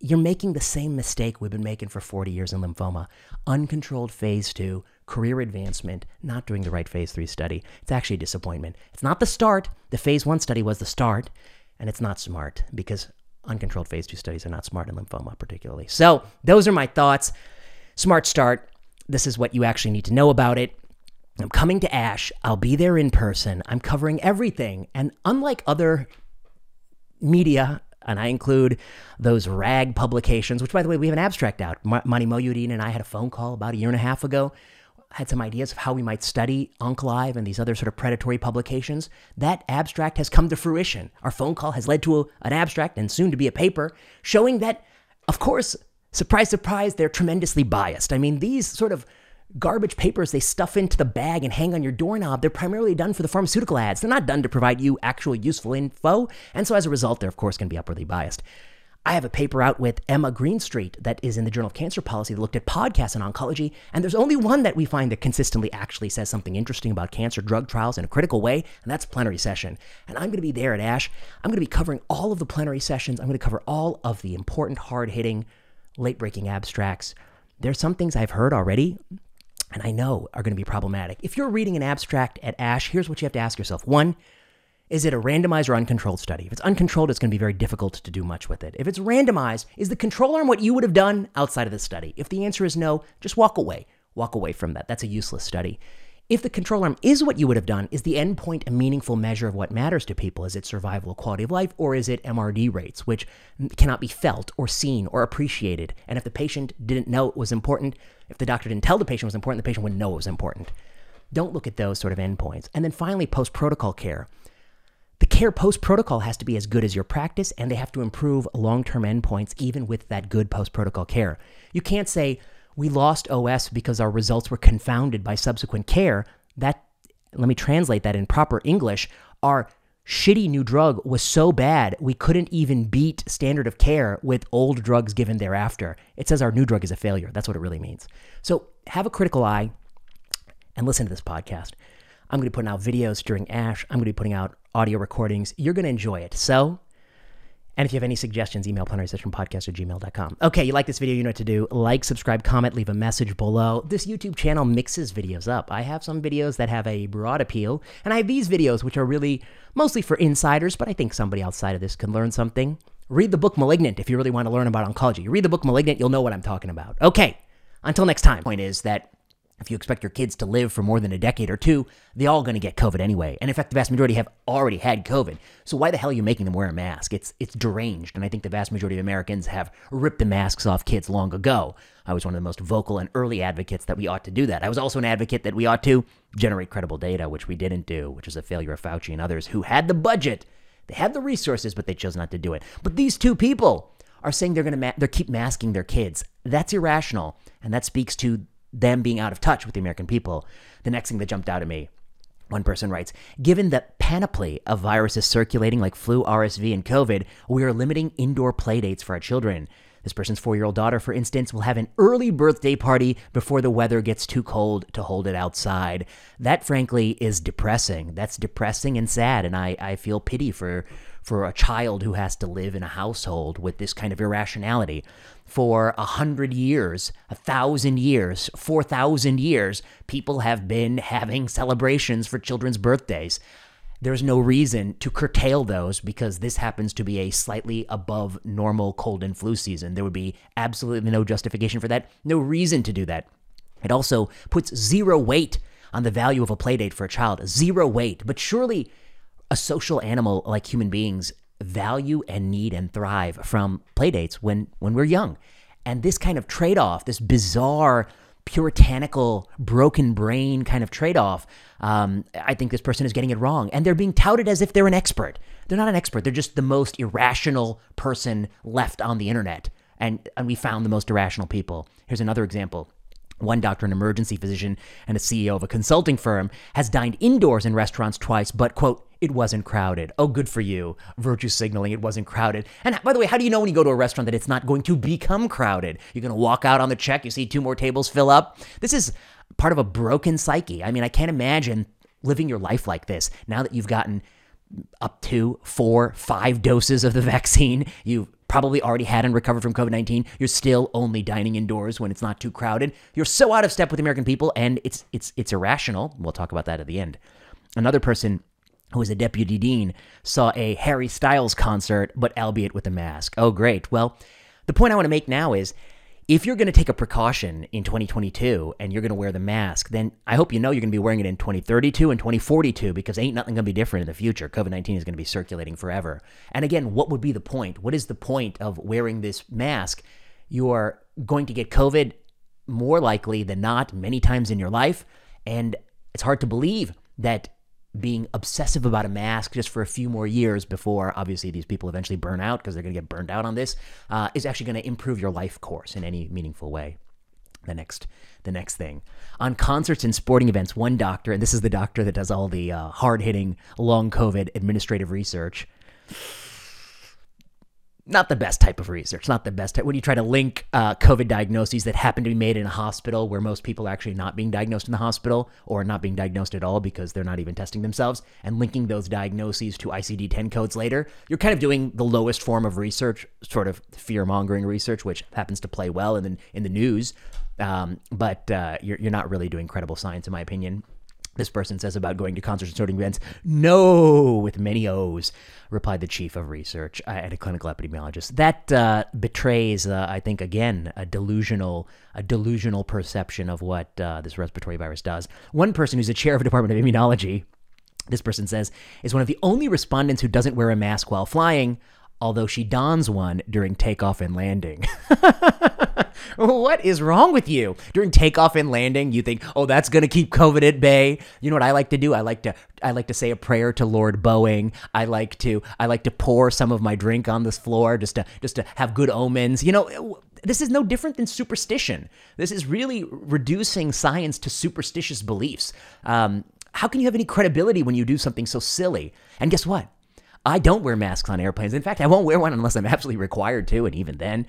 you're making the same mistake we've been making for 40 years in lymphoma. Uncontrolled phase 2, career advancement, not doing the right phase 3 study. It's actually a disappointment. It's not the start. The phase 1 study was the start, and it's not smart because uncontrolled phase 2 studies are not smart in lymphoma particularly. So, those are my thoughts. Smart Start. This is what you actually need to know about it. I'm coming to ASH. I'll be there in person. I'm covering everything. And unlike other media, and I include those rag publications, which, by the way, we have an abstract out. Mani Mohyeddin and I had a phone call about a year and a half ago. Had some ideas of how we might study OncLive and these other sort of predatory publications. That abstract has come to fruition. Our phone call has led to a, an abstract and soon to be a paper showing that, of course, Surprise, surprise, they're tremendously biased. I mean, these sort of garbage papers they stuff into the bag and hang on your doorknob, they're primarily done for the pharmaceutical ads. They're not done to provide you actual useful info. And so as a result, they're of course going to be upwardly biased. I have a paper out with Emma Greenstreet that is in the Journal of Cancer Policy that looked at podcasts in oncology, and there's only one that we find that consistently actually says something interesting about cancer drug trials in a critical way, and that's plenary session. And I'm going to be there at ASH. I'm going to be covering all of the plenary sessions. I'm going to cover all of the important, hard hitting late breaking abstracts. There's some things I've heard already and I know are going to be problematic. If you're reading an abstract at ASH, here's what you have to ask yourself. One, is it a randomized or uncontrolled study? If it's uncontrolled, it's going to be very difficult to do much with it. If it's randomized, is the control arm what you would have done outside of the study? If the answer is no, just walk away. Walk away from that. That's a useless study. If the control arm is what you would have done, is the endpoint a meaningful measure of what matters to people? Is it survival, quality of life, or is it MRD rates, which cannot be felt or seen or appreciated? And if the patient didn't know it was important, if the doctor didn't tell the patient it was important, the patient wouldn't know it was important. Don't look at those sort of endpoints. And then finally, post protocol care. The care post protocol has to be as good as your practice, and they have to improve long term endpoints even with that good post protocol care. You can't say, we lost OS because our results were confounded by subsequent care. That, let me translate that in proper English. Our shitty new drug was so bad we couldn't even beat standard of care with old drugs given thereafter. It says our new drug is a failure. That's what it really means. So have a critical eye and listen to this podcast. I'm going to be putting out videos during ASH. I'm going to be putting out audio recordings. You're going to enjoy it. So and if you have any suggestions, email podcast at gmail.com. Okay, you like this video, you know what to do. Like, subscribe, comment, leave a message below. This YouTube channel mixes videos up. I have some videos that have a broad appeal, and I have these videos which are really mostly for insiders, but I think somebody outside of this can learn something. Read the book Malignant if you really want to learn about oncology. You read the book Malignant, you'll know what I'm talking about. Okay, until next time. Point is that if you expect your kids to live for more than a decade or two, they're all going to get COVID anyway. And in fact, the vast majority have already had COVID. So why the hell are you making them wear a mask? It's it's deranged. And I think the vast majority of Americans have ripped the masks off kids long ago. I was one of the most vocal and early advocates that we ought to do that. I was also an advocate that we ought to generate credible data, which we didn't do, which is a failure of Fauci and others who had the budget, they had the resources, but they chose not to do it. But these two people are saying they're going to ma- they keep masking their kids. That's irrational, and that speaks to them being out of touch with the American people. The next thing that jumped out at me one person writes, given the panoply of viruses circulating like flu, RSV, and COVID, we are limiting indoor playdates for our children. This person's four year old daughter, for instance, will have an early birthday party before the weather gets too cold to hold it outside. That, frankly, is depressing. That's depressing and sad, and I, I feel pity for, for a child who has to live in a household with this kind of irrationality for a hundred years, a thousand years, four thousand years, people have been having celebrations for children's birthdays. There's no reason to curtail those because this happens to be a slightly above normal cold and flu season. There would be absolutely no justification for that, no reason to do that. It also puts zero weight on the value of a playdate for a child, zero weight. But surely a social animal like human beings value and need and thrive from playdates when when we're young. And this kind of trade-off, this bizarre puritanical, broken brain kind of trade off, um, I think this person is getting it wrong. And they're being touted as if they're an expert. They're not an expert, they're just the most irrational person left on the internet. And, and we found the most irrational people. Here's another example. One doctor, an emergency physician, and a CEO of a consulting firm has dined indoors in restaurants twice, but, quote, it wasn't crowded. Oh, good for you. Virtue signaling, it wasn't crowded. And by the way, how do you know when you go to a restaurant that it's not going to become crowded? You're going to walk out on the check, you see two more tables fill up. This is part of a broken psyche. I mean, I can't imagine living your life like this now that you've gotten up to four, five doses of the vaccine. You've probably already had and recovered from COVID 19. You're still only dining indoors when it's not too crowded. You're so out of step with American people, and it's, it's, it's irrational. We'll talk about that at the end. Another person who was a deputy dean saw a Harry Styles concert, but albeit with a mask. Oh, great. Well, the point I want to make now is if you're going to take a precaution in 2022 and you're going to wear the mask, then I hope you know you're going to be wearing it in 2032 and 2042 because ain't nothing going to be different in the future. COVID 19 is going to be circulating forever. And again, what would be the point? What is the point of wearing this mask? You are going to get COVID more likely than not many times in your life. And it's hard to believe that being obsessive about a mask just for a few more years before obviously these people eventually burn out because they're going to get burned out on this uh, is actually going to improve your life course in any meaningful way. The next the next thing. On concerts and sporting events one doctor and this is the doctor that does all the uh, hard-hitting long covid administrative research not the best type of research, not the best type. When you try to link uh, COVID diagnoses that happen to be made in a hospital where most people are actually not being diagnosed in the hospital or not being diagnosed at all because they're not even testing themselves, and linking those diagnoses to ICD 10 codes later, you're kind of doing the lowest form of research, sort of fear mongering research, which happens to play well in the, in the news. Um, but uh, you're, you're not really doing credible science, in my opinion this person says about going to concerts and sporting events. No, with many O's, replied the chief of research uh, and a clinical epidemiologist. That uh, betrays, uh, I think, again, a delusional, a delusional perception of what uh, this respiratory virus does. One person who's a chair of a department of immunology, this person says, is one of the only respondents who doesn't wear a mask while flying although she dons one during takeoff and landing. what is wrong with you? During takeoff and landing, you think, "Oh, that's going to keep COVID at bay." You know what I like to do? I like to I like to say a prayer to Lord Boeing. I like to I like to pour some of my drink on this floor just to just to have good omens. You know, this is no different than superstition. This is really reducing science to superstitious beliefs. Um, how can you have any credibility when you do something so silly? And guess what? I don't wear masks on airplanes. In fact, I won't wear one unless I'm absolutely required to, and even then,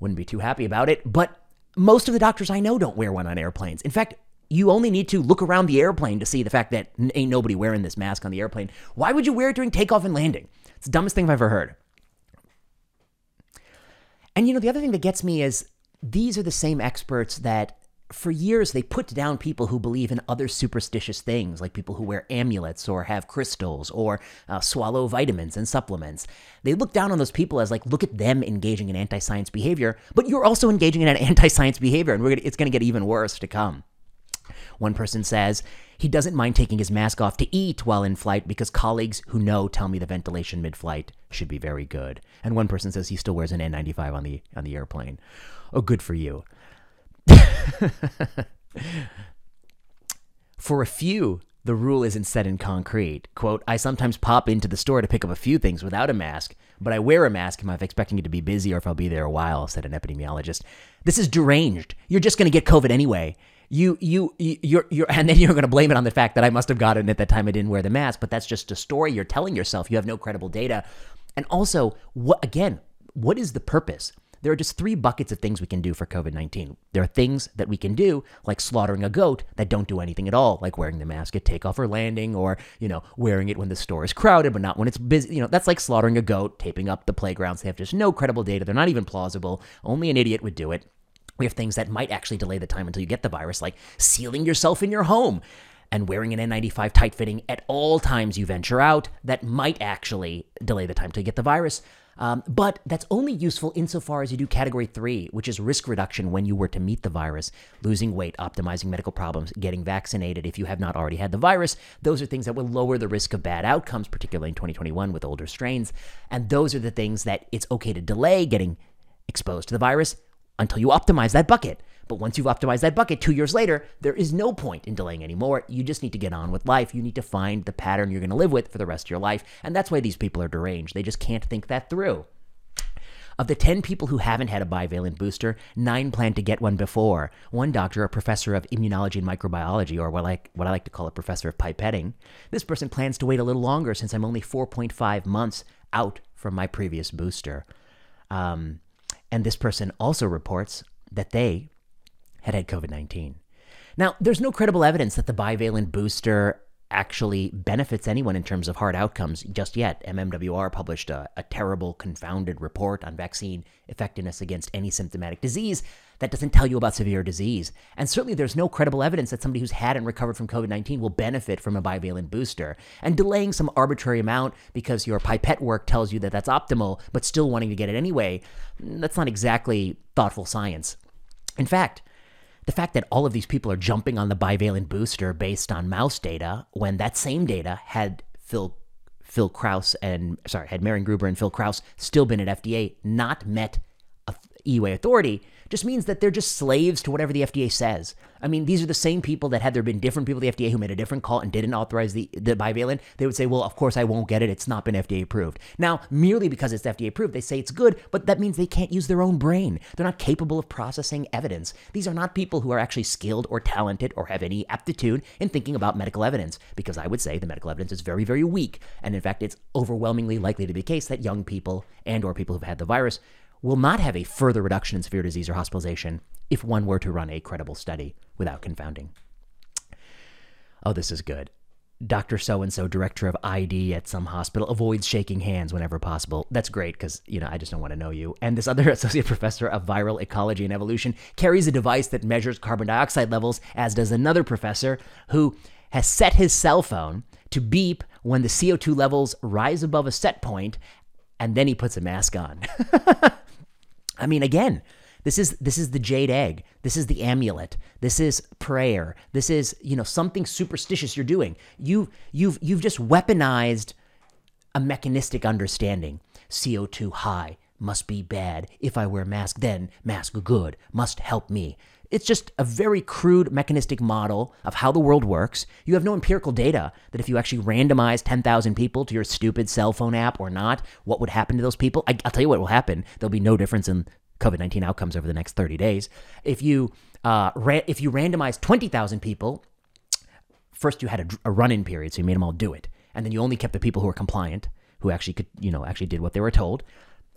wouldn't be too happy about it. But most of the doctors I know don't wear one on airplanes. In fact, you only need to look around the airplane to see the fact that ain't nobody wearing this mask on the airplane. Why would you wear it during takeoff and landing? It's the dumbest thing I've ever heard. And you know, the other thing that gets me is these are the same experts that for years they put down people who believe in other superstitious things, like people who wear amulets or have crystals or uh, swallow vitamins and supplements. They look down on those people as like, look at them engaging in anti-science behavior, but you're also engaging in an anti-science behavior, and gonna, it's going to get even worse to come. One person says he doesn't mind taking his mask off to eat while in flight because colleagues who know tell me the ventilation mid-flight should be very good. And one person says he still wears an N95 on the on the airplane. Oh, good for you. for a few, the rule isn't set in concrete. Quote, I sometimes pop into the store to pick up a few things without a mask, but I wear a mask if I'm expecting it to be busy or if I'll be there a while, said an epidemiologist. This is deranged. You're just going to get COVID anyway. You, you, you're, you're, and then you're going to blame it on the fact that I must have gotten it at that time I didn't wear the mask, but that's just a story you're telling yourself. You have no credible data. And also, what, again, what is the purpose? There are just three buckets of things we can do for COVID 19. There are things that we can do, like slaughtering a goat, that don't do anything at all, like wearing the mask at takeoff or landing, or, you know, wearing it when the store is crowded, but not when it's busy. You know, that's like slaughtering a goat, taping up the playgrounds. They have just no credible data. They're not even plausible. Only an idiot would do it. We have things that might actually delay the time until you get the virus, like sealing yourself in your home and wearing an N95 tight fitting at all times you venture out that might actually delay the time to get the virus. Um, but that's only useful insofar as you do category three, which is risk reduction when you were to meet the virus, losing weight, optimizing medical problems, getting vaccinated if you have not already had the virus. Those are things that will lower the risk of bad outcomes, particularly in 2021 with older strains. And those are the things that it's okay to delay getting exposed to the virus until you optimize that bucket. But once you've optimized that bucket two years later, there is no point in delaying anymore. You just need to get on with life. You need to find the pattern you're going to live with for the rest of your life. And that's why these people are deranged. They just can't think that through. Of the 10 people who haven't had a bivalent booster, nine plan to get one before. One doctor, a professor of immunology and microbiology, or what I, what I like to call a professor of pipetting, this person plans to wait a little longer since I'm only 4.5 months out from my previous booster. Um, and this person also reports that they had had COVID 19. Now, there's no credible evidence that the bivalent booster actually benefits anyone in terms of hard outcomes just yet. MMWR published a, a, terrible, confounded report on vaccine effectiveness against any symptomatic disease that doesn't tell you about severe disease. And certainly there's no credible evidence that somebody who's had and recovered from COVID 19 will benefit from a bivalent booster. And delaying some arbitrary amount because your pipette work tells you that that's optimal, but still wanting to get it anyway, that's not exactly thoughtful science. In fact, the fact that all of these people are jumping on the bivalent booster based on mouse data when that same data had Phil Phil Krause and sorry had Marian Gruber and Phil Krause still been at FDA, not met EUA authority, just means that they're just slaves to whatever the FDA says. I mean, these are the same people that had there been different people at the FDA who made a different call and didn't authorize the, the bivalent, they would say, well, of course I won't get it. It's not been FDA approved. Now, merely because it's FDA approved, they say it's good, but that means they can't use their own brain. They're not capable of processing evidence. These are not people who are actually skilled or talented or have any aptitude in thinking about medical evidence, because I would say the medical evidence is very, very weak. And in fact, it's overwhelmingly likely to be the case that young people and or people who've had the virus will not have a further reduction in severe disease or hospitalization if one were to run a credible study without confounding. Oh, this is good. Dr. So and so, director of ID at some hospital, avoids shaking hands whenever possible. That's great because, you know, I just don't want to know you. And this other associate professor of viral ecology and evolution carries a device that measures carbon dioxide levels, as does another professor who has set his cell phone to beep when the CO2 levels rise above a set point, and then he puts a mask on. I mean, again, this is this is the jade egg. This is the amulet. This is prayer. This is you know something superstitious you're doing. You you've you've just weaponized a mechanistic understanding. CO2 high must be bad. If I wear mask, then mask good must help me. It's just a very crude mechanistic model of how the world works. You have no empirical data that if you actually randomize 10,000 people to your stupid cell phone app or not, what would happen to those people? I, will tell you what will happen. There'll be no difference in COVID 19 outcomes over the next 30 days. If you, uh, ra- if you randomize 20,000 people, first you had a, a run in period, so you made them all do it. And then you only kept the people who were compliant, who actually could, you know, actually did what they were told.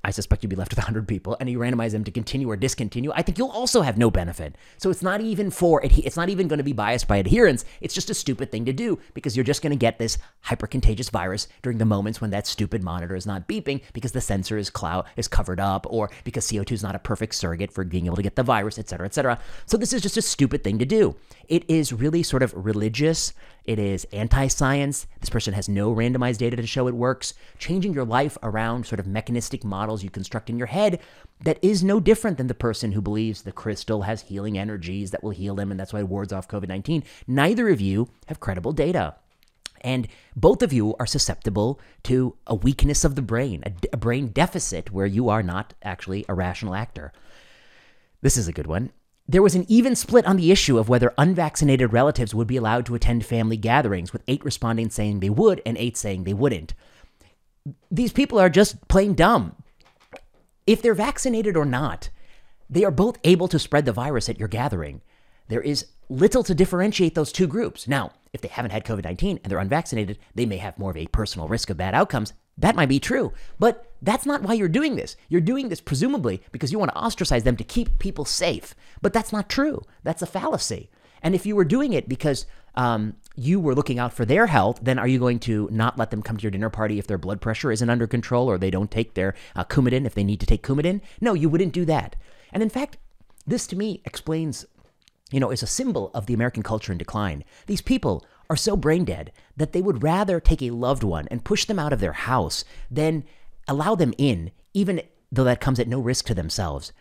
I suspect you'd be left with 100 people, and you randomize them to continue or discontinue, I think you'll also have no benefit. So it's not even for, it's not even going to be biased by adherence. It's just a stupid thing to do because you're just going to get this hypercontagious virus during the moments when that stupid monitor is not beeping because the sensor is cloud is covered up or because CO2 is not a perfect surrogate for being able to get the virus, et cetera, et cetera. So this is just a stupid thing to do. It is really sort of religious It is anti science. This person has no randomized data to show it works. Changing your life around sort of mechanistic models you construct in your head that is no different than the person who believes the crystal has healing energies that will heal them and that's why it wards off COVID 19. Neither of you have credible data. And both of you are susceptible to a weakness of the brain, a, a brain deficit where you are not actually a rational actor. This is a good one. There was an even split on the issue of whether unvaccinated relatives would be allowed to attend family gatherings, with eight responding saying they would and eight saying they wouldn't. These people are just plain dumb. If they're vaccinated or not, they are both able to spread the virus at your gathering. There is little to differentiate those two groups. Now, if they haven't had COVID 19 and they're unvaccinated, they may have more of a personal risk of bad outcomes. That might be true, but that's not why you're doing this. You're doing this presumably because you want to ostracize them to keep people safe. But that's not true. That's a fallacy. And if you were doing it because um, you were looking out for their health, then are you going to not let them come to your dinner party if their blood pressure isn't under control or they don't take their uh, Coumadin if they need to take Coumadin? No, you wouldn't do that. And in fact, this to me explains, you know, is a symbol of the American culture in decline. These people are so brain dead that they would rather take a loved one and push them out of their house than allow them in, even though that comes at no risk to themselves.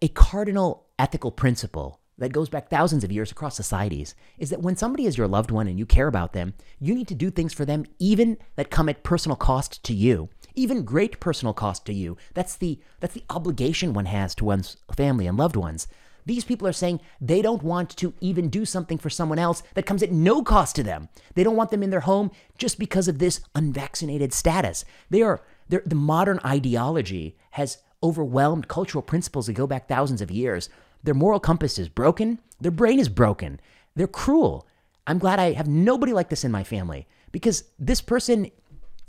A cardinal ethical principle that goes back thousands of years across societies is that when somebody is your loved one and you care about them, you need to do things for them even that come at personal cost to you, even great personal cost to you. That's the that's the obligation one has to one's family and loved ones. These people are saying they don't want to even do something for someone else that comes at no cost to them. They don't want them in their home just because of this unvaccinated status. They are the modern ideology has overwhelmed cultural principles that go back thousands of years. Their moral compass is broken. Their brain is broken. They're cruel. I'm glad I have nobody like this in my family because this person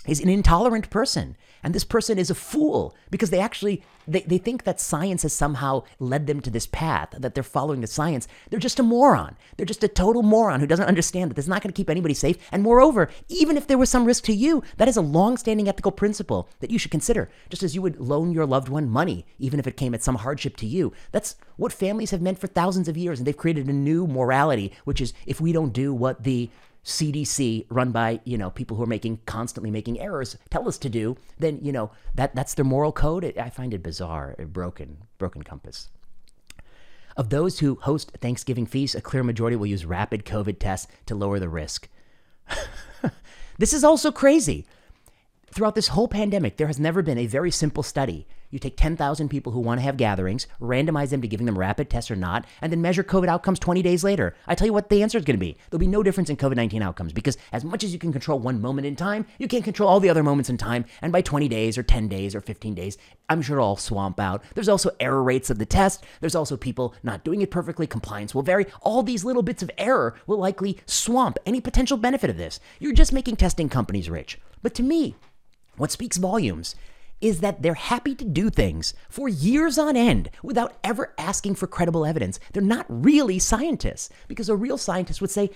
is an intolerant person. And this person is a fool because they actually they, they think that science has somehow led them to this path that they're following the science. They're just a moron. They're just a total moron who doesn't understand that this is not going to keep anybody safe. And moreover even if there was some risk to you that is a long-standing ethical principle that you should consider. Just as you would loan your loved one money even if it came at some hardship to you. That's what families have meant for thousands of years and they've created a new morality which is if we don't do what the CDC run by, you know, people who are making constantly making errors tell us to do, then, you know, that that's their moral code. I find it bizarre, a broken, broken compass. Of those who host Thanksgiving feasts, a clear majority will use rapid COVID tests to lower the risk. this is also crazy. Throughout this whole pandemic, there has never been a very simple study. You take 10,000 people who want to have gatherings, randomize them to giving them rapid tests or not, and then measure COVID outcomes 20 days later. I tell you what the answer is going to be. There'll be no difference in COVID 19 outcomes because as much as you can control one moment in time, you can't control all the other moments in time. And by 20 days or 10 days or 15 days, I'm sure it'll all swamp out. There's also error rates of the test. There's also people not doing it perfectly. Compliance will vary. All these little bits of error will likely swamp any potential benefit of this. You're just making testing companies rich. But to me, what speaks volumes is that they're happy to do things for years on end without ever asking for credible evidence. They're not really scientists because a real scientist would say,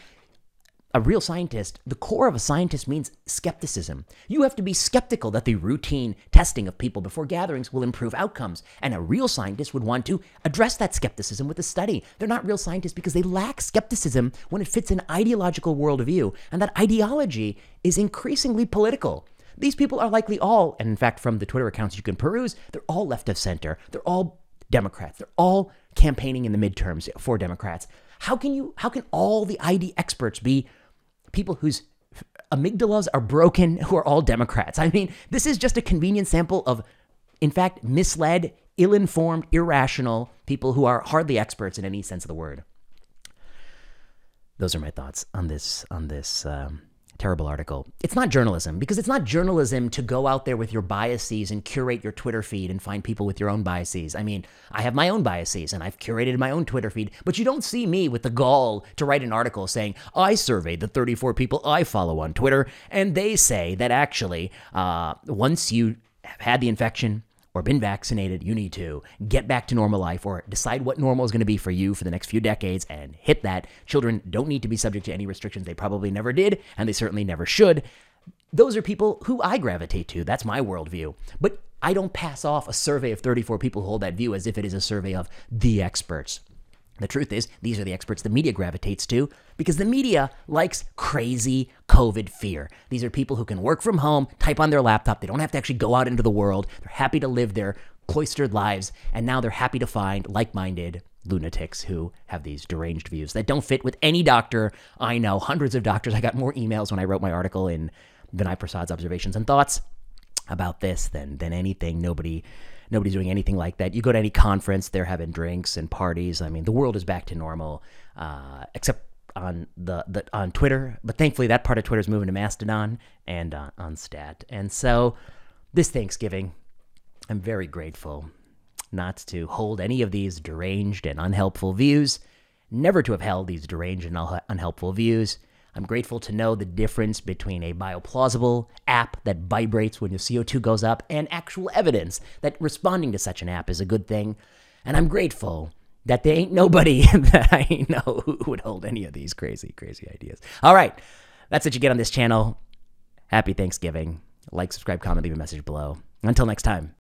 a real scientist, the core of a scientist means skepticism. You have to be skeptical that the routine testing of people before gatherings will improve outcomes. And a real scientist would want to address that skepticism with a study. They're not real scientists because they lack skepticism when it fits an ideological worldview. And that ideology is increasingly political. These people are likely all, and in fact, from the Twitter accounts you can peruse, they're all left of center. They're all Democrats. They're all campaigning in the midterms for Democrats. How can you? How can all the ID experts be people whose amygdalas are broken who are all Democrats? I mean, this is just a convenient sample of, in fact, misled, ill-informed, irrational people who are hardly experts in any sense of the word. Those are my thoughts on this on this um, terrible article. It's not journalism because it's not journalism to go out there with your biases and curate your Twitter feed and find people with your own biases. I mean, I have my own biases and I've curated my own Twitter feed, but you don't see me with the gall to write an article saying, I surveyed the 34 people I follow on Twitter, and they say that actually, uh, once you have had the infection, or been vaccinated, you need to get back to normal life or decide what normal is going to be for you for the next few decades and hit that. Children don't need to be subject to any restrictions. They probably never did, and they certainly never should. Those are people who I gravitate to. That's my worldview. But I don't pass off a survey of 34 people who hold that view as if it is a survey of the experts. The truth is, these are the experts the media gravitates to because the media likes crazy COVID fear. These are people who can work from home, type on their laptop. They don't have to actually go out into the world. They're happy to live their cloistered lives, and now they're happy to find like minded lunatics who have these deranged views that don't fit with any doctor I know. Hundreds of doctors. I got more emails when I wrote my article in Vinay Prasad's Observations and Thoughts about this than than anything. Nobody nobody's doing anything like that. You go to any conference, they're having drinks and parties. I mean, the world is back to normal, uh, except on the, the on Twitter. But thankfully, that part of Twitter is moving to Mastodon and uh, on Stat. And so, this Thanksgiving, I'm very grateful not to hold any of these deranged and unhelpful views, never to have held these deranged and unhelpful views. I'm grateful to know the difference between a bioplausible app that vibrates when your CO2 goes up and actual evidence that responding to such an app is a good thing. And I'm grateful that there ain't nobody that I know who would hold any of these crazy, crazy ideas. All right, that's what you get on this channel. Happy Thanksgiving. Like, subscribe, comment, leave a message below. Until next time.